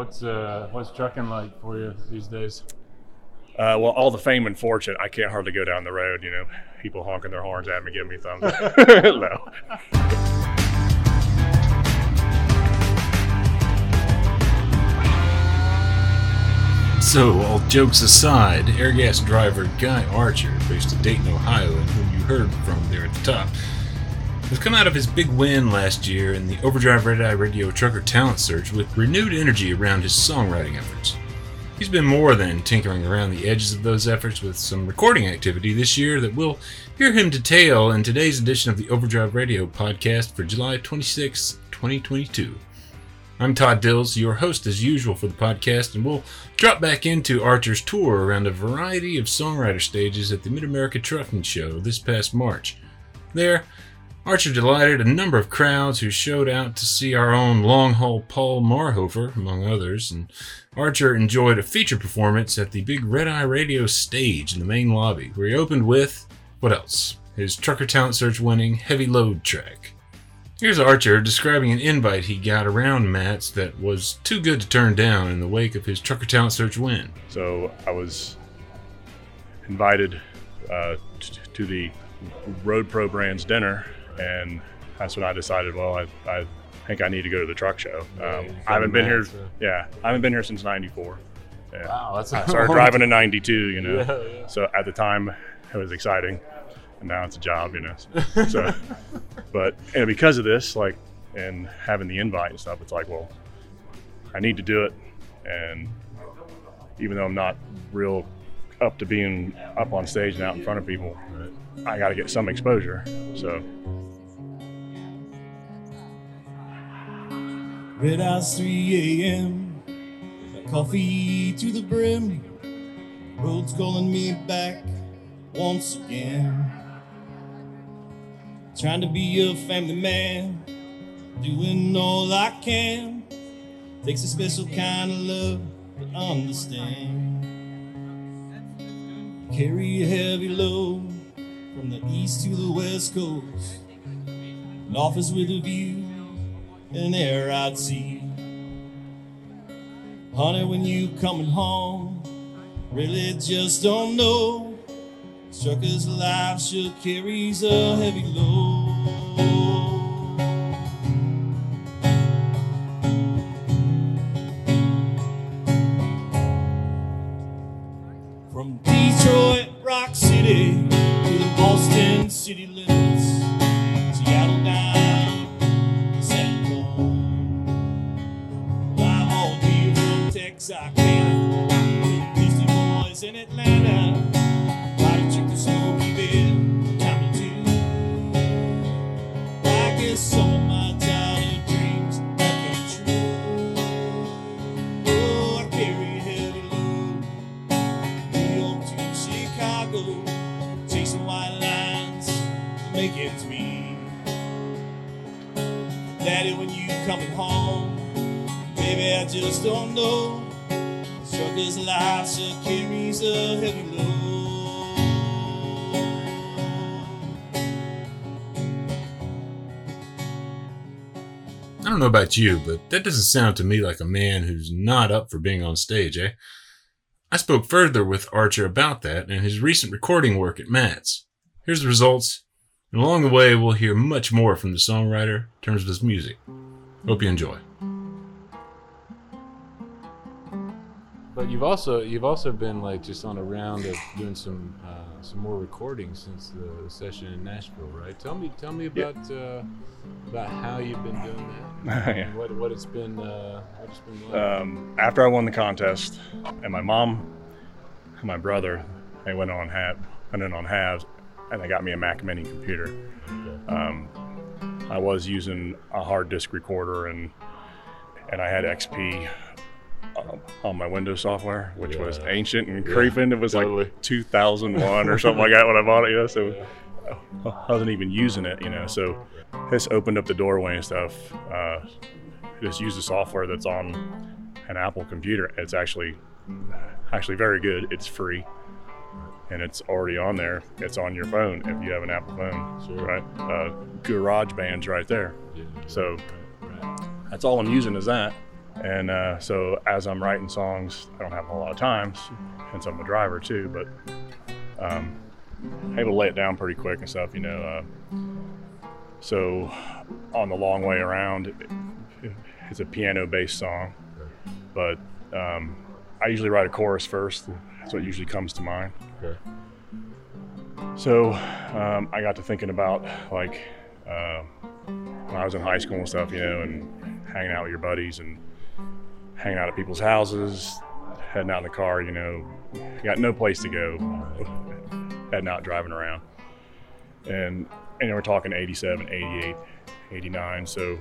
What's uh what's trucking like for you these days? Uh, well, all the fame and fortune, I can't hardly go down the road. You know, people honking their horns at me, giving me thumbs up. no. So, all jokes aside, Airgas driver Guy Archer, based in Dayton, Ohio, and whom you heard from there at the top, has come out of his big win last year in the Overdrive Red Eye Radio Trucker Talent Search with renewed energy around his songwriting efforts. He's been more than tinkering around the edges of those efforts with some recording activity this year that we'll hear him detail in today's edition of the Overdrive Radio podcast for July 26, 2022. I'm Todd Dills, your host as usual for the podcast, and we'll drop back into Archer's tour around a variety of songwriter stages at the Mid America Trucking Show this past March. There, Archer delighted a number of crowds who showed out to see our own long haul Paul Marhoefer, among others, and Archer enjoyed a feature performance at the big Red Eye Radio stage in the main lobby, where he opened with, what else? His Trucker Talent Search winning Heavy Load track. Here's Archer describing an invite he got around MATS that was too good to turn down in the wake of his Trucker Talent Search win. So I was invited uh, t- to the RoadPro Brands dinner, and that's when I decided, well, I, I think I need to go to the truck show. Um, I haven't been here, yeah, I haven't been here since '94. Yeah. Wow, that's I started driving in '92, you know. Yeah, yeah. So at the time, it was exciting, and now it's a job, you know. So, but and because of this, like, and having the invite and stuff, it's like, well, I need to do it, and even though I'm not real up to being up on stage and out in front of people, I got to get some exposure. So Red eyes 3 a.m. Coffee to the brim. Road's calling me back once again. Trying to be a family man, doing all I can. Takes a special kind of love to understand. Carry a heavy load from the east to the west coast. An office with a view and air I'd see. Honey, when you coming home, really just don't know. Trucker's life sure carries a heavy load. From Detroit, Rock City to the Boston city don't know about you, but that doesn't sound to me like a man who's not up for being on stage, eh? I spoke further with Archer about that and his recent recording work at MATS. Here's the results, and along the way, we'll hear much more from the songwriter in terms of his music. Hope you enjoy. But you've also you've also been like just on a round of doing some uh, some more recordings since the session in Nashville, right? Tell me tell me Yeah. about uh, about how you've been doing that. Yeah. and what what it's been uh, what it's been like. um, after I won the contest, and my mom and my brother, they went on have went in on halves, and they got me a Mac Mini computer. Um, I was using a hard disk recorder, and and I had XP on my Windows software, which was ancient and Yeah, creeping. It was totally. like 2001 or something like that when I bought it. You know, so I wasn't even using it. You know, so this opened up the doorway and stuff. Uh, just use the software that's on an Apple computer. It's actually actually very good. It's free, and it's already on there. It's on your phone if you have an Apple phone, Sure. right? Uh, GarageBand's right there. Yeah, So right, right. that's all I'm using is that. And uh, so as I'm writing songs, I don't have a lot of times, hence I'm a driver too, but um, I'm able to lay it down pretty quick and stuff, you know. Uh, so on the long way around, it, it's a piano-based song, but um, I usually write a chorus first. That's what usually comes to mind. Okay. So um, I got to thinking about like uh, when I was in high school and stuff, you know, and hanging out with your buddies and hanging out at people's houses, heading out in the car, you know, got no place to go, heading out driving around. And, and we're talking 87, 88, 89. So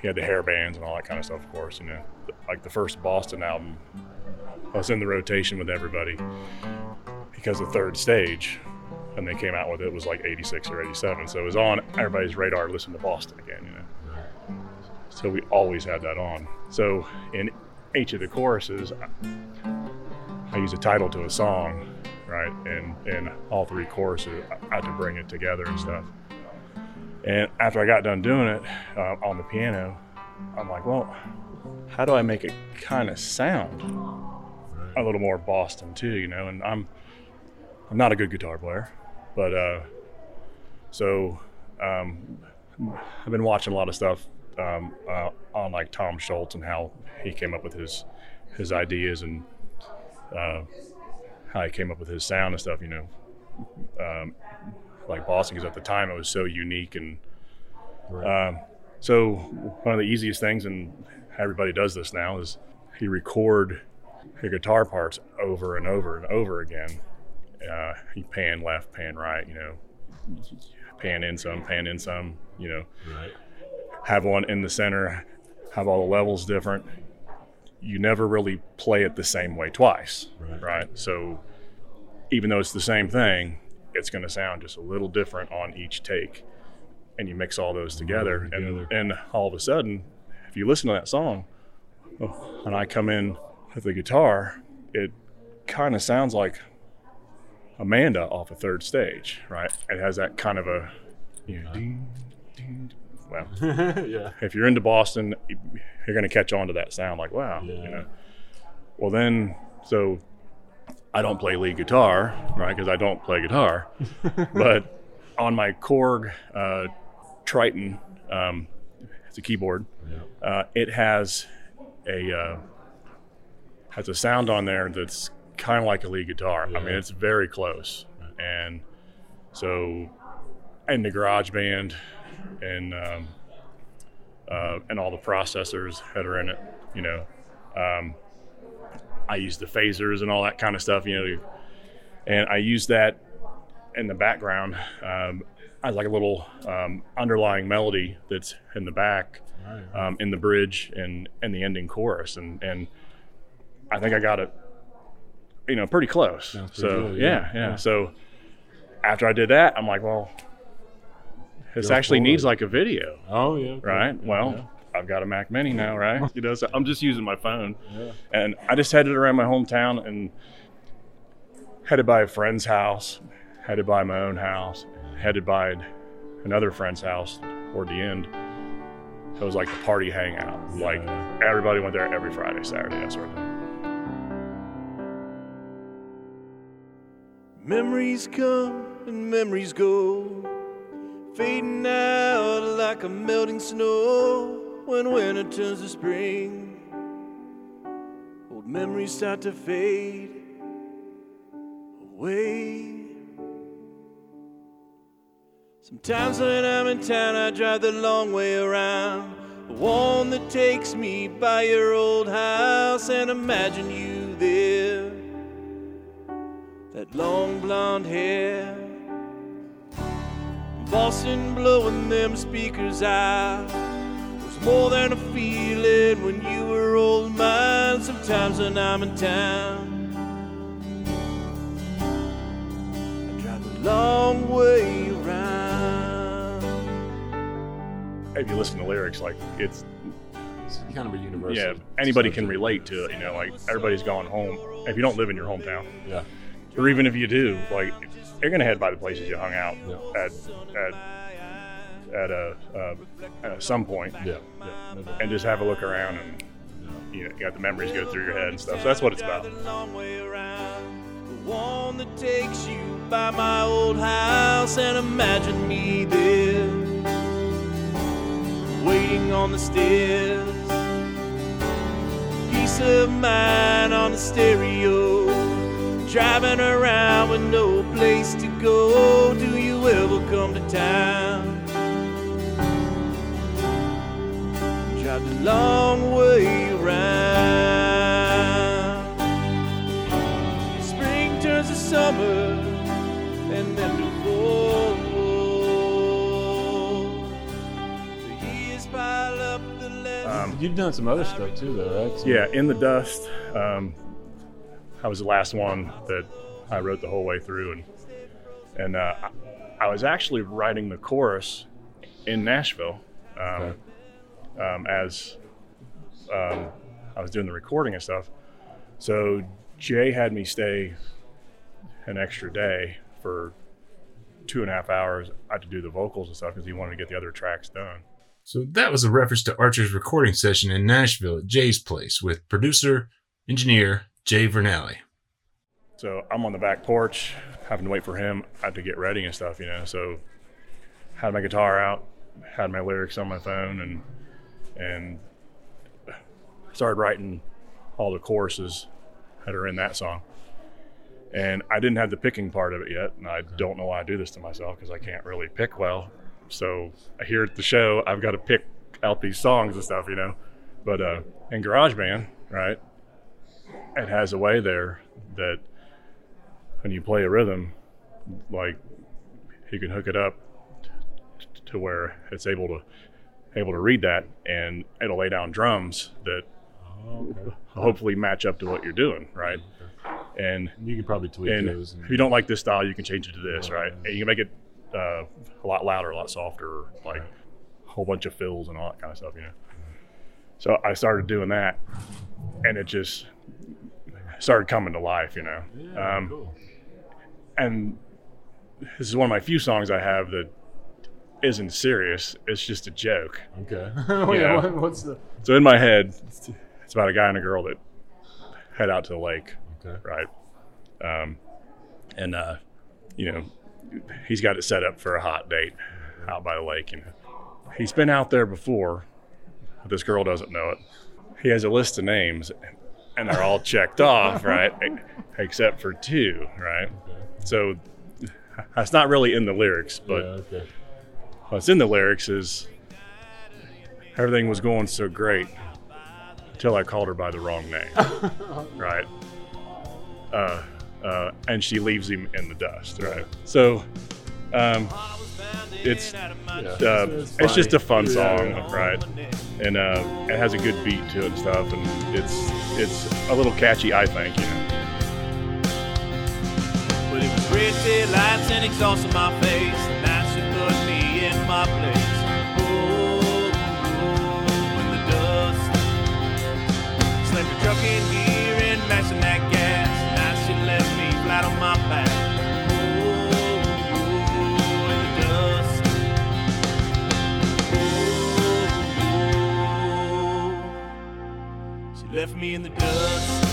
he had the hair bands and all that kind of stuff, of course, you know. Like the first Boston album, I was in the rotation with everybody because the third stage, and they came out with it was like 86 or 87. So it was on everybody's radar to listen to Boston again, you know. So we always had that on. So in each of the choruses, I use a title to a song, right? And and all three choruses, I had to bring it together and stuff. And after I got done doing it uh, on the piano, I'm like, well, how do I make it kind of sound a little more Boston too, you know? And I'm I'm not a good guitar player, but uh, so um, I've been watching a lot of stuff um, uh, on like Tom Scholz and how he came up with his his ideas and uh, how he came up with his sound and stuff. You know, um, like Boston, because at the time it was so unique and um, so one of the easiest things, and everybody does this now, is you record your guitar parts over and over and over again. Uh, you pan left, pan right, you know, pan in some, pan in some, you know, Right. Have one in the center, have all the levels different. You never really play it the same way twice, Right. right? So even though it's the same thing, it's going to sound just a little different on each take. And you mix all those together, together. and and all of a sudden, if you listen to that song, oh, and I come in with the guitar, it kind of sounds like Amanda off a third stage, right? It has that kind of a, you know, ding, well, yeah. if you're into Boston, you're going to catch on to that sound like, wow, Yeah. you know. Well, then, so I don't play lead guitar, right? Because I don't play guitar. but on my Korg uh, Triton, um, it's a keyboard. Yeah. Uh, it has a uh, has a sound on there that's kind of like a lead guitar. I mean, it's very close, and so and the GarageBand and um, uh, and all the processors that are in it, you know. Um, I use the phasers and all that kind of stuff, you know, and I use that in the background um, as like a little um, underlying melody that's in the back, Right. um, in the bridge and and the ending chorus, and and I think I got it, you know, pretty close. Pretty so good, yeah, yeah, yeah, yeah. So after I did that, I'm like, well, this Go actually needs like a video Oh yeah. okay. right? Yeah, Well, I've got a Mac Mini now, right? You know, so I'm just using my phone, Yeah. and I just headed around my hometown and headed by a friend's house, headed by my own house, headed by another friend's house toward the end. It was like a party hangout. Like everybody went there every Friday, Saturday, that sort of thing. Memories come and memories go, fading out like a melting snow when winter turns to spring. Old memories start to fade away. Sometimes when I'm in town, I drive the long way around. The one that takes me by your old house and imagine you there that long blonde hair. Boston blowing them speakers out was more than a feeling when you were old mine. Sometimes when I'm in town, I drive a long way around. If you listen to lyrics, like it's It's kind of a universal. yeah, anybody can relate to it. You know, like everybody's gone home. If you don't live in your hometown, Yeah. or even if you do, like you're gonna head by the places you hung out Yeah. at, at at a uh, at some point Yeah. yeah. and just have a look around and you know you got the memories go through your head and stuff. So that's what it's about. Got long way around. The one that takes you by my old house and imagine me there, waiting on the stairs. Peace of mind on the stereo, driving around with no place to go. Do you ever come to town? Drive the long way around. Spring turns to summer, and then to fall. The years pile up. Um, You've done some other stuff too, though, right? Some- Yeah, in the dust. Um, I was the last one that I wrote the whole way through, and and uh, I, was actually writing the chorus in Nashville um, Okay. um, as um, I was doing the recording and stuff. So Jay had me stay an extra day for two and a half hours. I had to do the vocals and stuff because he wanted to get the other tracks done. So that was a reference to Archer's recording session in Nashville at Jay's place with producer, engineer Jay Vernally. So I'm on the back porch, having to wait for him. I had to get ready and stuff, you know. So had my guitar out, had my lyrics on my phone, and and started writing all the choruses that are in that song. And I didn't have the picking part of it yet, and I don't know why I do this to myself because I can't really pick well. So here at the show, I've got to pick out these songs and stuff, you know. But uh, in GarageBand, right, it has a way there that when you play a rhythm, like you can hook it up to where it's able to able to read that, and it'll lay down drums that Oh, okay. hopefully match up to what you're doing, right? And You can probably tweak and those. if you don't like this style, you can change it to this, right? And you can make it uh, a lot louder, a lot softer, like a whole bunch of fills and all that kind of stuff, you know. So I started doing that, and it just started coming to life, you know. yeah, um, cool. And this is one of my few songs I have that isn't serious. It's just a joke. Okay. oh, yeah. What, what's the? So in my head, it's it's about a guy and a girl that head out to the lake, Okay. right? Um, and uh, you know, he's got it set up for a hot date out by the lake. and he's been out there before. But this girl doesn't know it. He has a list of names, and they're all checked off, right? Except for two, right? So that's not really in the lyrics, but yeah. Okay. what's in the lyrics is everything was going so great until I called her by the wrong name, right? Uh, uh, and she leaves him in the dust, right? So um, it's uh, it's just a fun song, yeah. right? And uh, it has a good beat to it and stuff, and it's it's a little catchy, I think, you know. But it was red taillights and exhaust my face. And that should put me in my place. Oh, in the dust. Slammed truck in gear and mashing left me in the dust.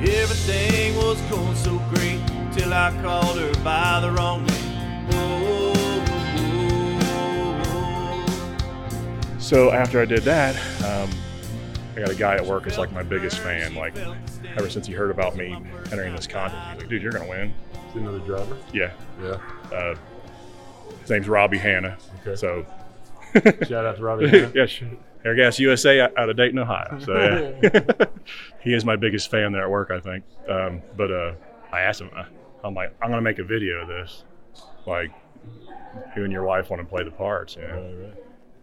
Everything was going so great till I called her by the wrong name. So after I did that, um, I got a guy at work that's like my biggest fan. Like ever since he heard about me entering this contest, he's like, "Dude, you're gonna win." Is another driver? Yeah. Yeah. Uh, his name's Robbie Hanna. Okay. So Shout out to Robbie. Hanna. yeah, sure. Airgas USA out of Dayton, Ohio. So yeah, he is my biggest fan there at work, I think. Um, but uh, I asked him, uh, I'm like, I'm gonna make a video of this. Like, you and your wife want to play the parts, you know? Right, right.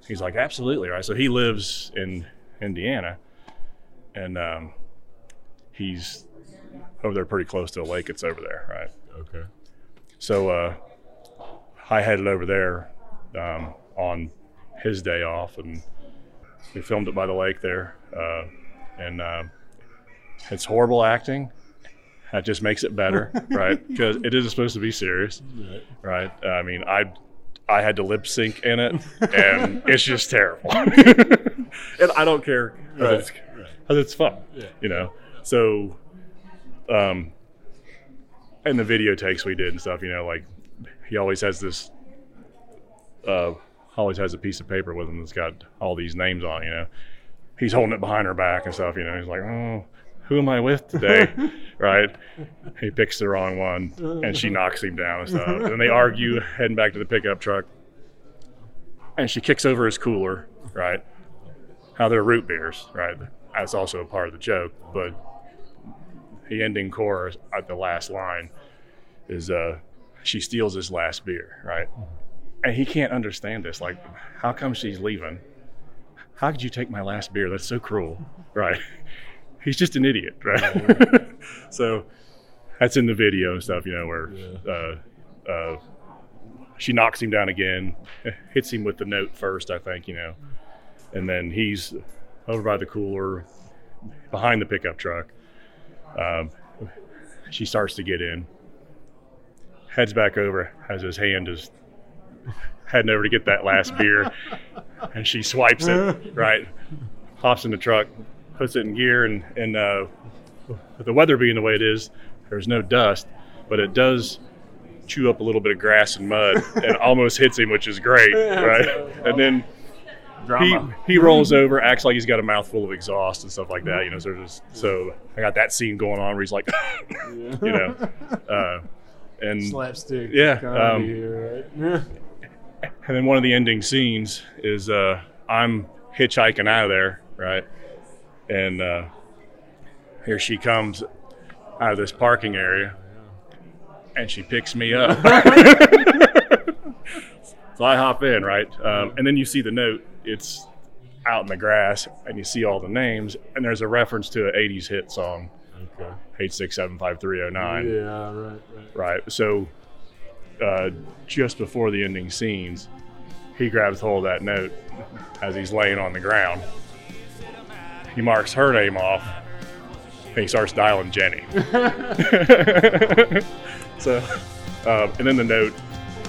He's like, absolutely, right. So he lives in Indiana, and um, he's over there pretty close to a lake It's over there, right? Okay. So uh, I headed over there um, on his day off, and we filmed it by the lake there. Uh, and uh, it's horrible acting. That just makes it better, right? Because it isn't supposed to be serious, right? I mean, I I had to lip sync in it, and it's just terrible. and I don't care because it's, 'cause it's fun, you know. So, um, and the video takes we did and stuff, you know, like he always has this, uh, always has a piece of paper with him that's got all these names on, it, you know. He's holding it behind her back and stuff, you know. He's like, oh, who am I with today? right? He picks the wrong one and she knocks him down and stuff. And they argue heading back to the pickup truck. And she kicks over his cooler, right? How they're root beers, right? That's also a part of the joke. But the ending chorus at the last line is uh, she steals his last beer, right? And he can't understand this. Like, how come she's leaving? How could you take my last beer? That's so cruel, right? He's just an idiot, right? so that's in the video and stuff, you know, where uh, uh, she knocks him down again, hits him with the note first, I think, you know, and then he's over by the cooler behind the pickup truck. Um, she starts to get in, heads back over, has his hand is heading over to get that last beer, and she swipes it, right? Hops in the truck, puts it in gear, and, and uh, with the weather being the way it is, there's no dust, but it does chew up a little bit of grass and mud and almost hits him, which is great, right? And then he, he rolls over, acts like he's got a mouthful of exhaust and stuff like that. You know, so there's, so I got that scene going on where he's like, you know, uh, and Slapstick. Yeah, um, here, right? and then one of the ending scenes is uh, I'm hitchhiking out of there, right, and uh, here she comes out of this parking area, and she picks me up. so I hop in, right, um, and then you see the note. It's out in the grass, and you see all the names, and there's a reference to an '80s hit song, Okay. eight six seven five three zero nine. Yeah, right, right. Right. So, uh, just before the ending scenes, he grabs hold of that note as he's laying on the ground. He marks her name off, and he starts dialing Jenny. so, um, and then the note,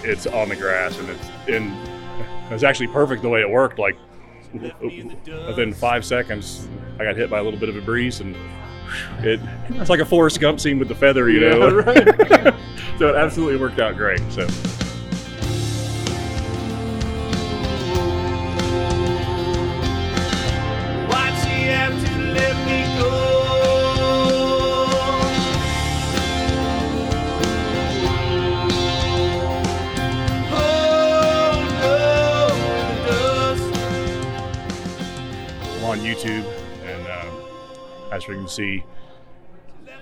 it's on the grass, and it's in. It was actually perfect the way it worked. Like within five seconds, I got hit by a little bit of a breeze, and it it's like a Forrest Gump scene with the feather, you know. right. so it absolutely worked out great. So as you can see,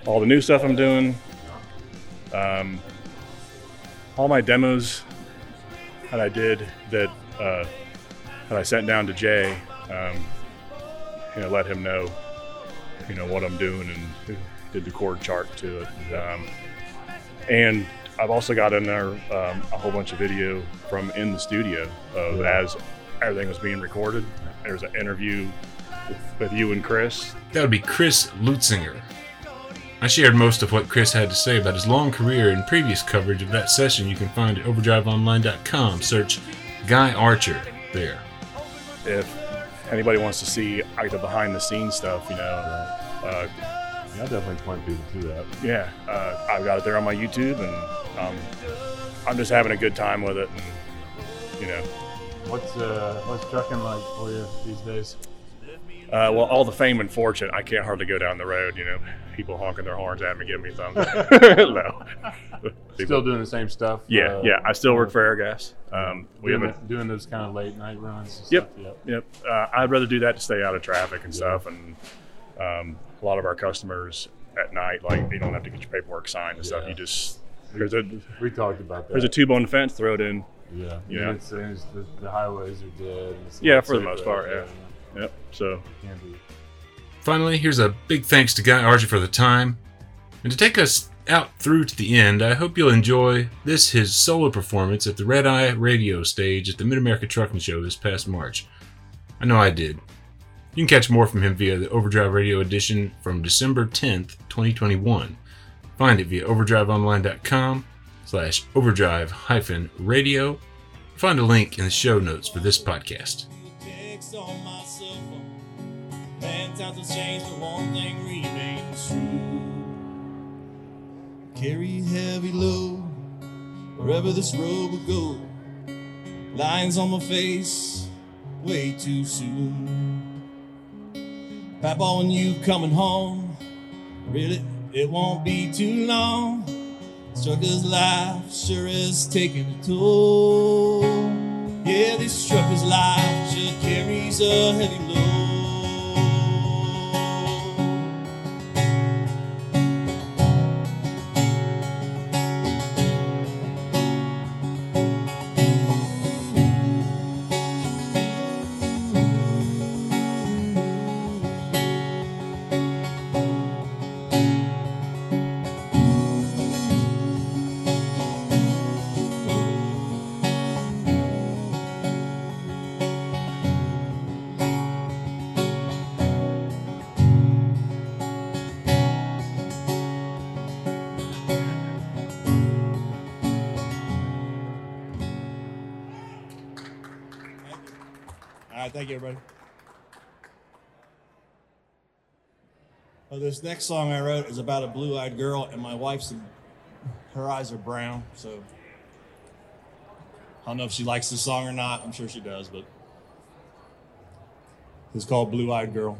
all the new stuff I'm doing, um, all my demos that I did that uh, that I sent down to Jay, um, you know, let him know, you know, what I'm doing, and did the chord chart to it. Um, and I've also got in there um, a whole bunch of video from in the studio of as everything was being recorded. There's an interview with you and Chris. That would be Chris Leuzinger. I shared most of what Chris had to say about his long career and previous coverage of that session you can find at overdriveonline.com. Search Guy Archer there. If anybody wants to see like the behind the scenes stuff, you know, uh, Yeah, I'll definitely point people to that. yeah, uh, I've got it there on my YouTube, and um, I'm just having a good time with it. And, you know, What's uh, what's trucking like for you these days? Uh, well, all the fame and fortune, I can't hardly go down the road. You know, people honking their horns at me, giving me thumbs up. no, Still doing the same stuff. yeah, uh, yeah. I still work for Airgas. Um, we doing, haven't. doing those kind of late night runs. Yep. Stuff. Yep. Yep. Uh, I'd rather do that to stay out of traffic and stuff. And um, a lot of our customers at night, like you don't have to get your paperwork signed and stuff. You just there's a We talked about that. there's a tube on the fence, throw it in. yeah. Yeah. It's, it's the, the highways are dead. Yeah, for the most part, yeah. Yep. So Finally, here's a big thanks to Guy Archer for the time. And to take us out through to the end, I hope you'll enjoy this his solo performance at the Red Eye Radio stage at the Mid America Trucking Show this past March. I know I did. You can catch more from him via the Overdrive Radio edition from December 10th, 2021. Find it via overdriveonline.com slash overdrive hyphen radio. Find a link in the show notes for this podcast. Times have changed, but one thing remains true. Carry heavy load wherever this road will go. Lines on my face, way too soon. Papa, when you coming home, really, it won't be too long. Trucker's life sure is taking a toll. Yeah, this trucker's life sure carries a heavy load. All right, thank you, everybody. Oh, this next song I wrote is about a blue-eyed girl, and my wife's her eyes are brown, so I don't know if she likes this song or not. I'm sure she does, but it's called "Blue-Eyed Girl."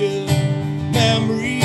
Future memory.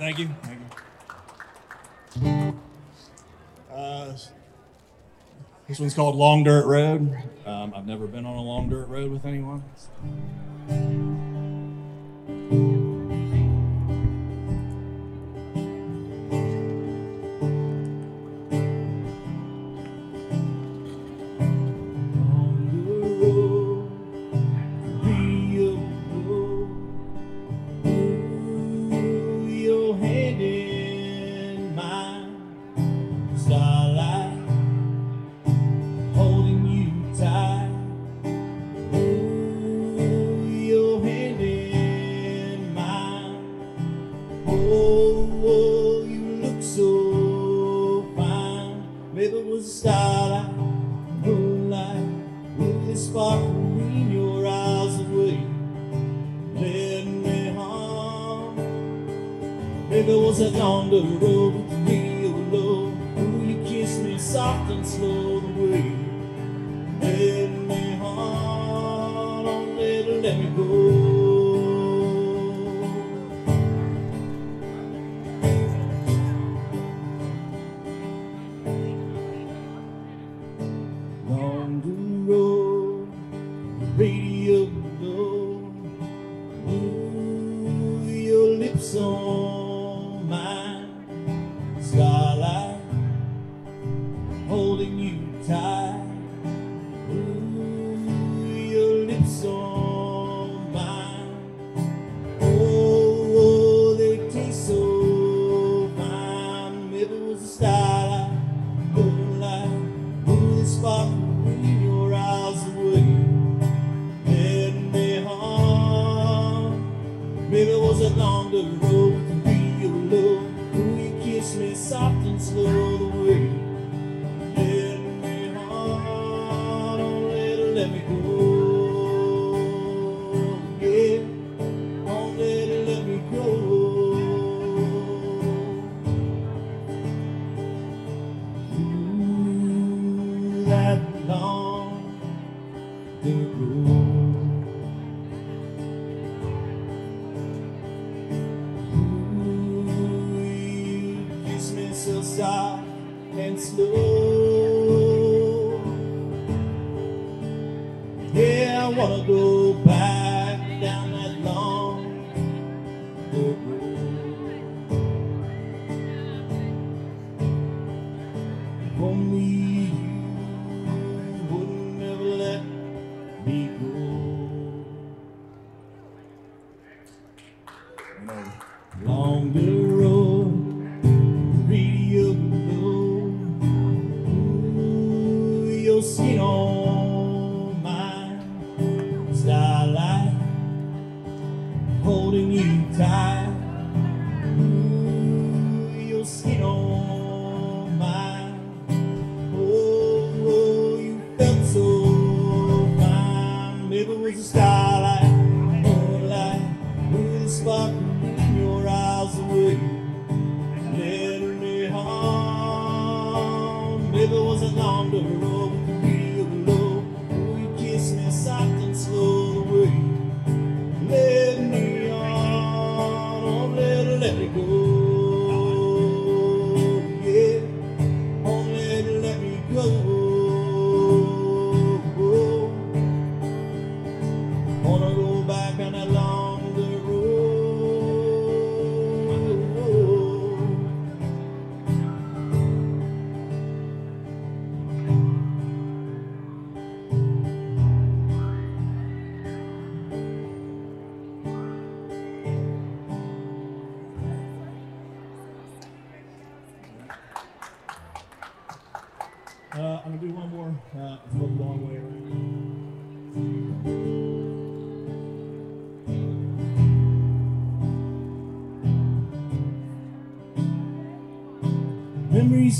Thank you. Thank you. Uh, this one's called Long Dirt Road. Um, I've never been on a long dirt road with anyone. So. on the road with me oh alone. Will you kiss me soft and slow the way you me on, Oh, little, let me go. me soft and slow the way.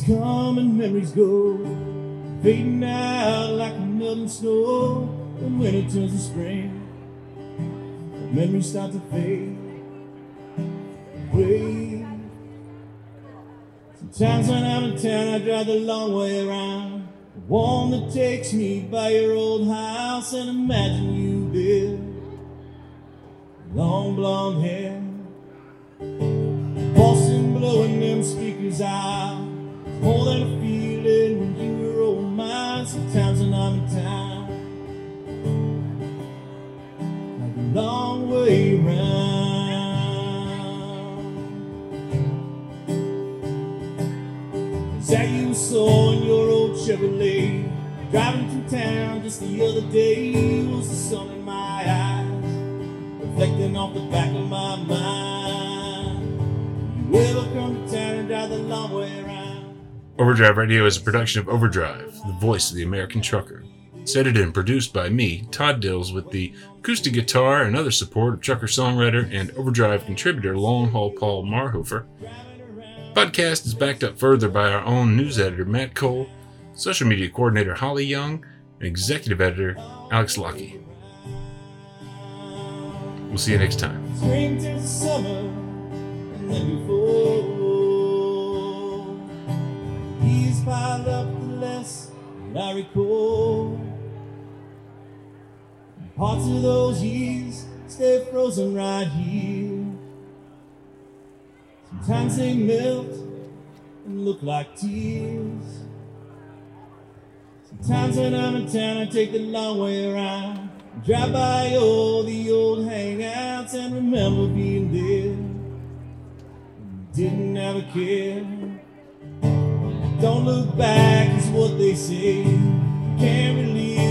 Come and memories go, fading out like melting snow. When winter turns to spring, memories start to fade away. Sometimes when I'm in town, I drive the long way around. The one that takes me by your old house and imagine you there. Long blonde hair, Boston blowing them speakers out. More than a feeling when you were on mine. Sometimes when I'm in town, like a long way round. Is that you saw in your old Chevrolet? Driving through town just the other day Overdrive Radio is a production of Overdrive, the voice of the American trucker. It's edited and produced by me, Todd Dills, with the acoustic guitar and other support of trucker songwriter and Overdrive contributor Long Haul Paul Marhoefer. Podcast is backed up further by our own news editor Matt Cole, social media coordinator Holly Young, and executive editor Alex Lockie. We'll see you next time. He's piled up the less that I recall. Parts of those years stay frozen right here. Sometimes they melt and look like tears. Sometimes when I'm in town, I take the long way around. Drive by all the old hangouts and remember being there. Didn't a care. Don't look back, is what they say. Can't really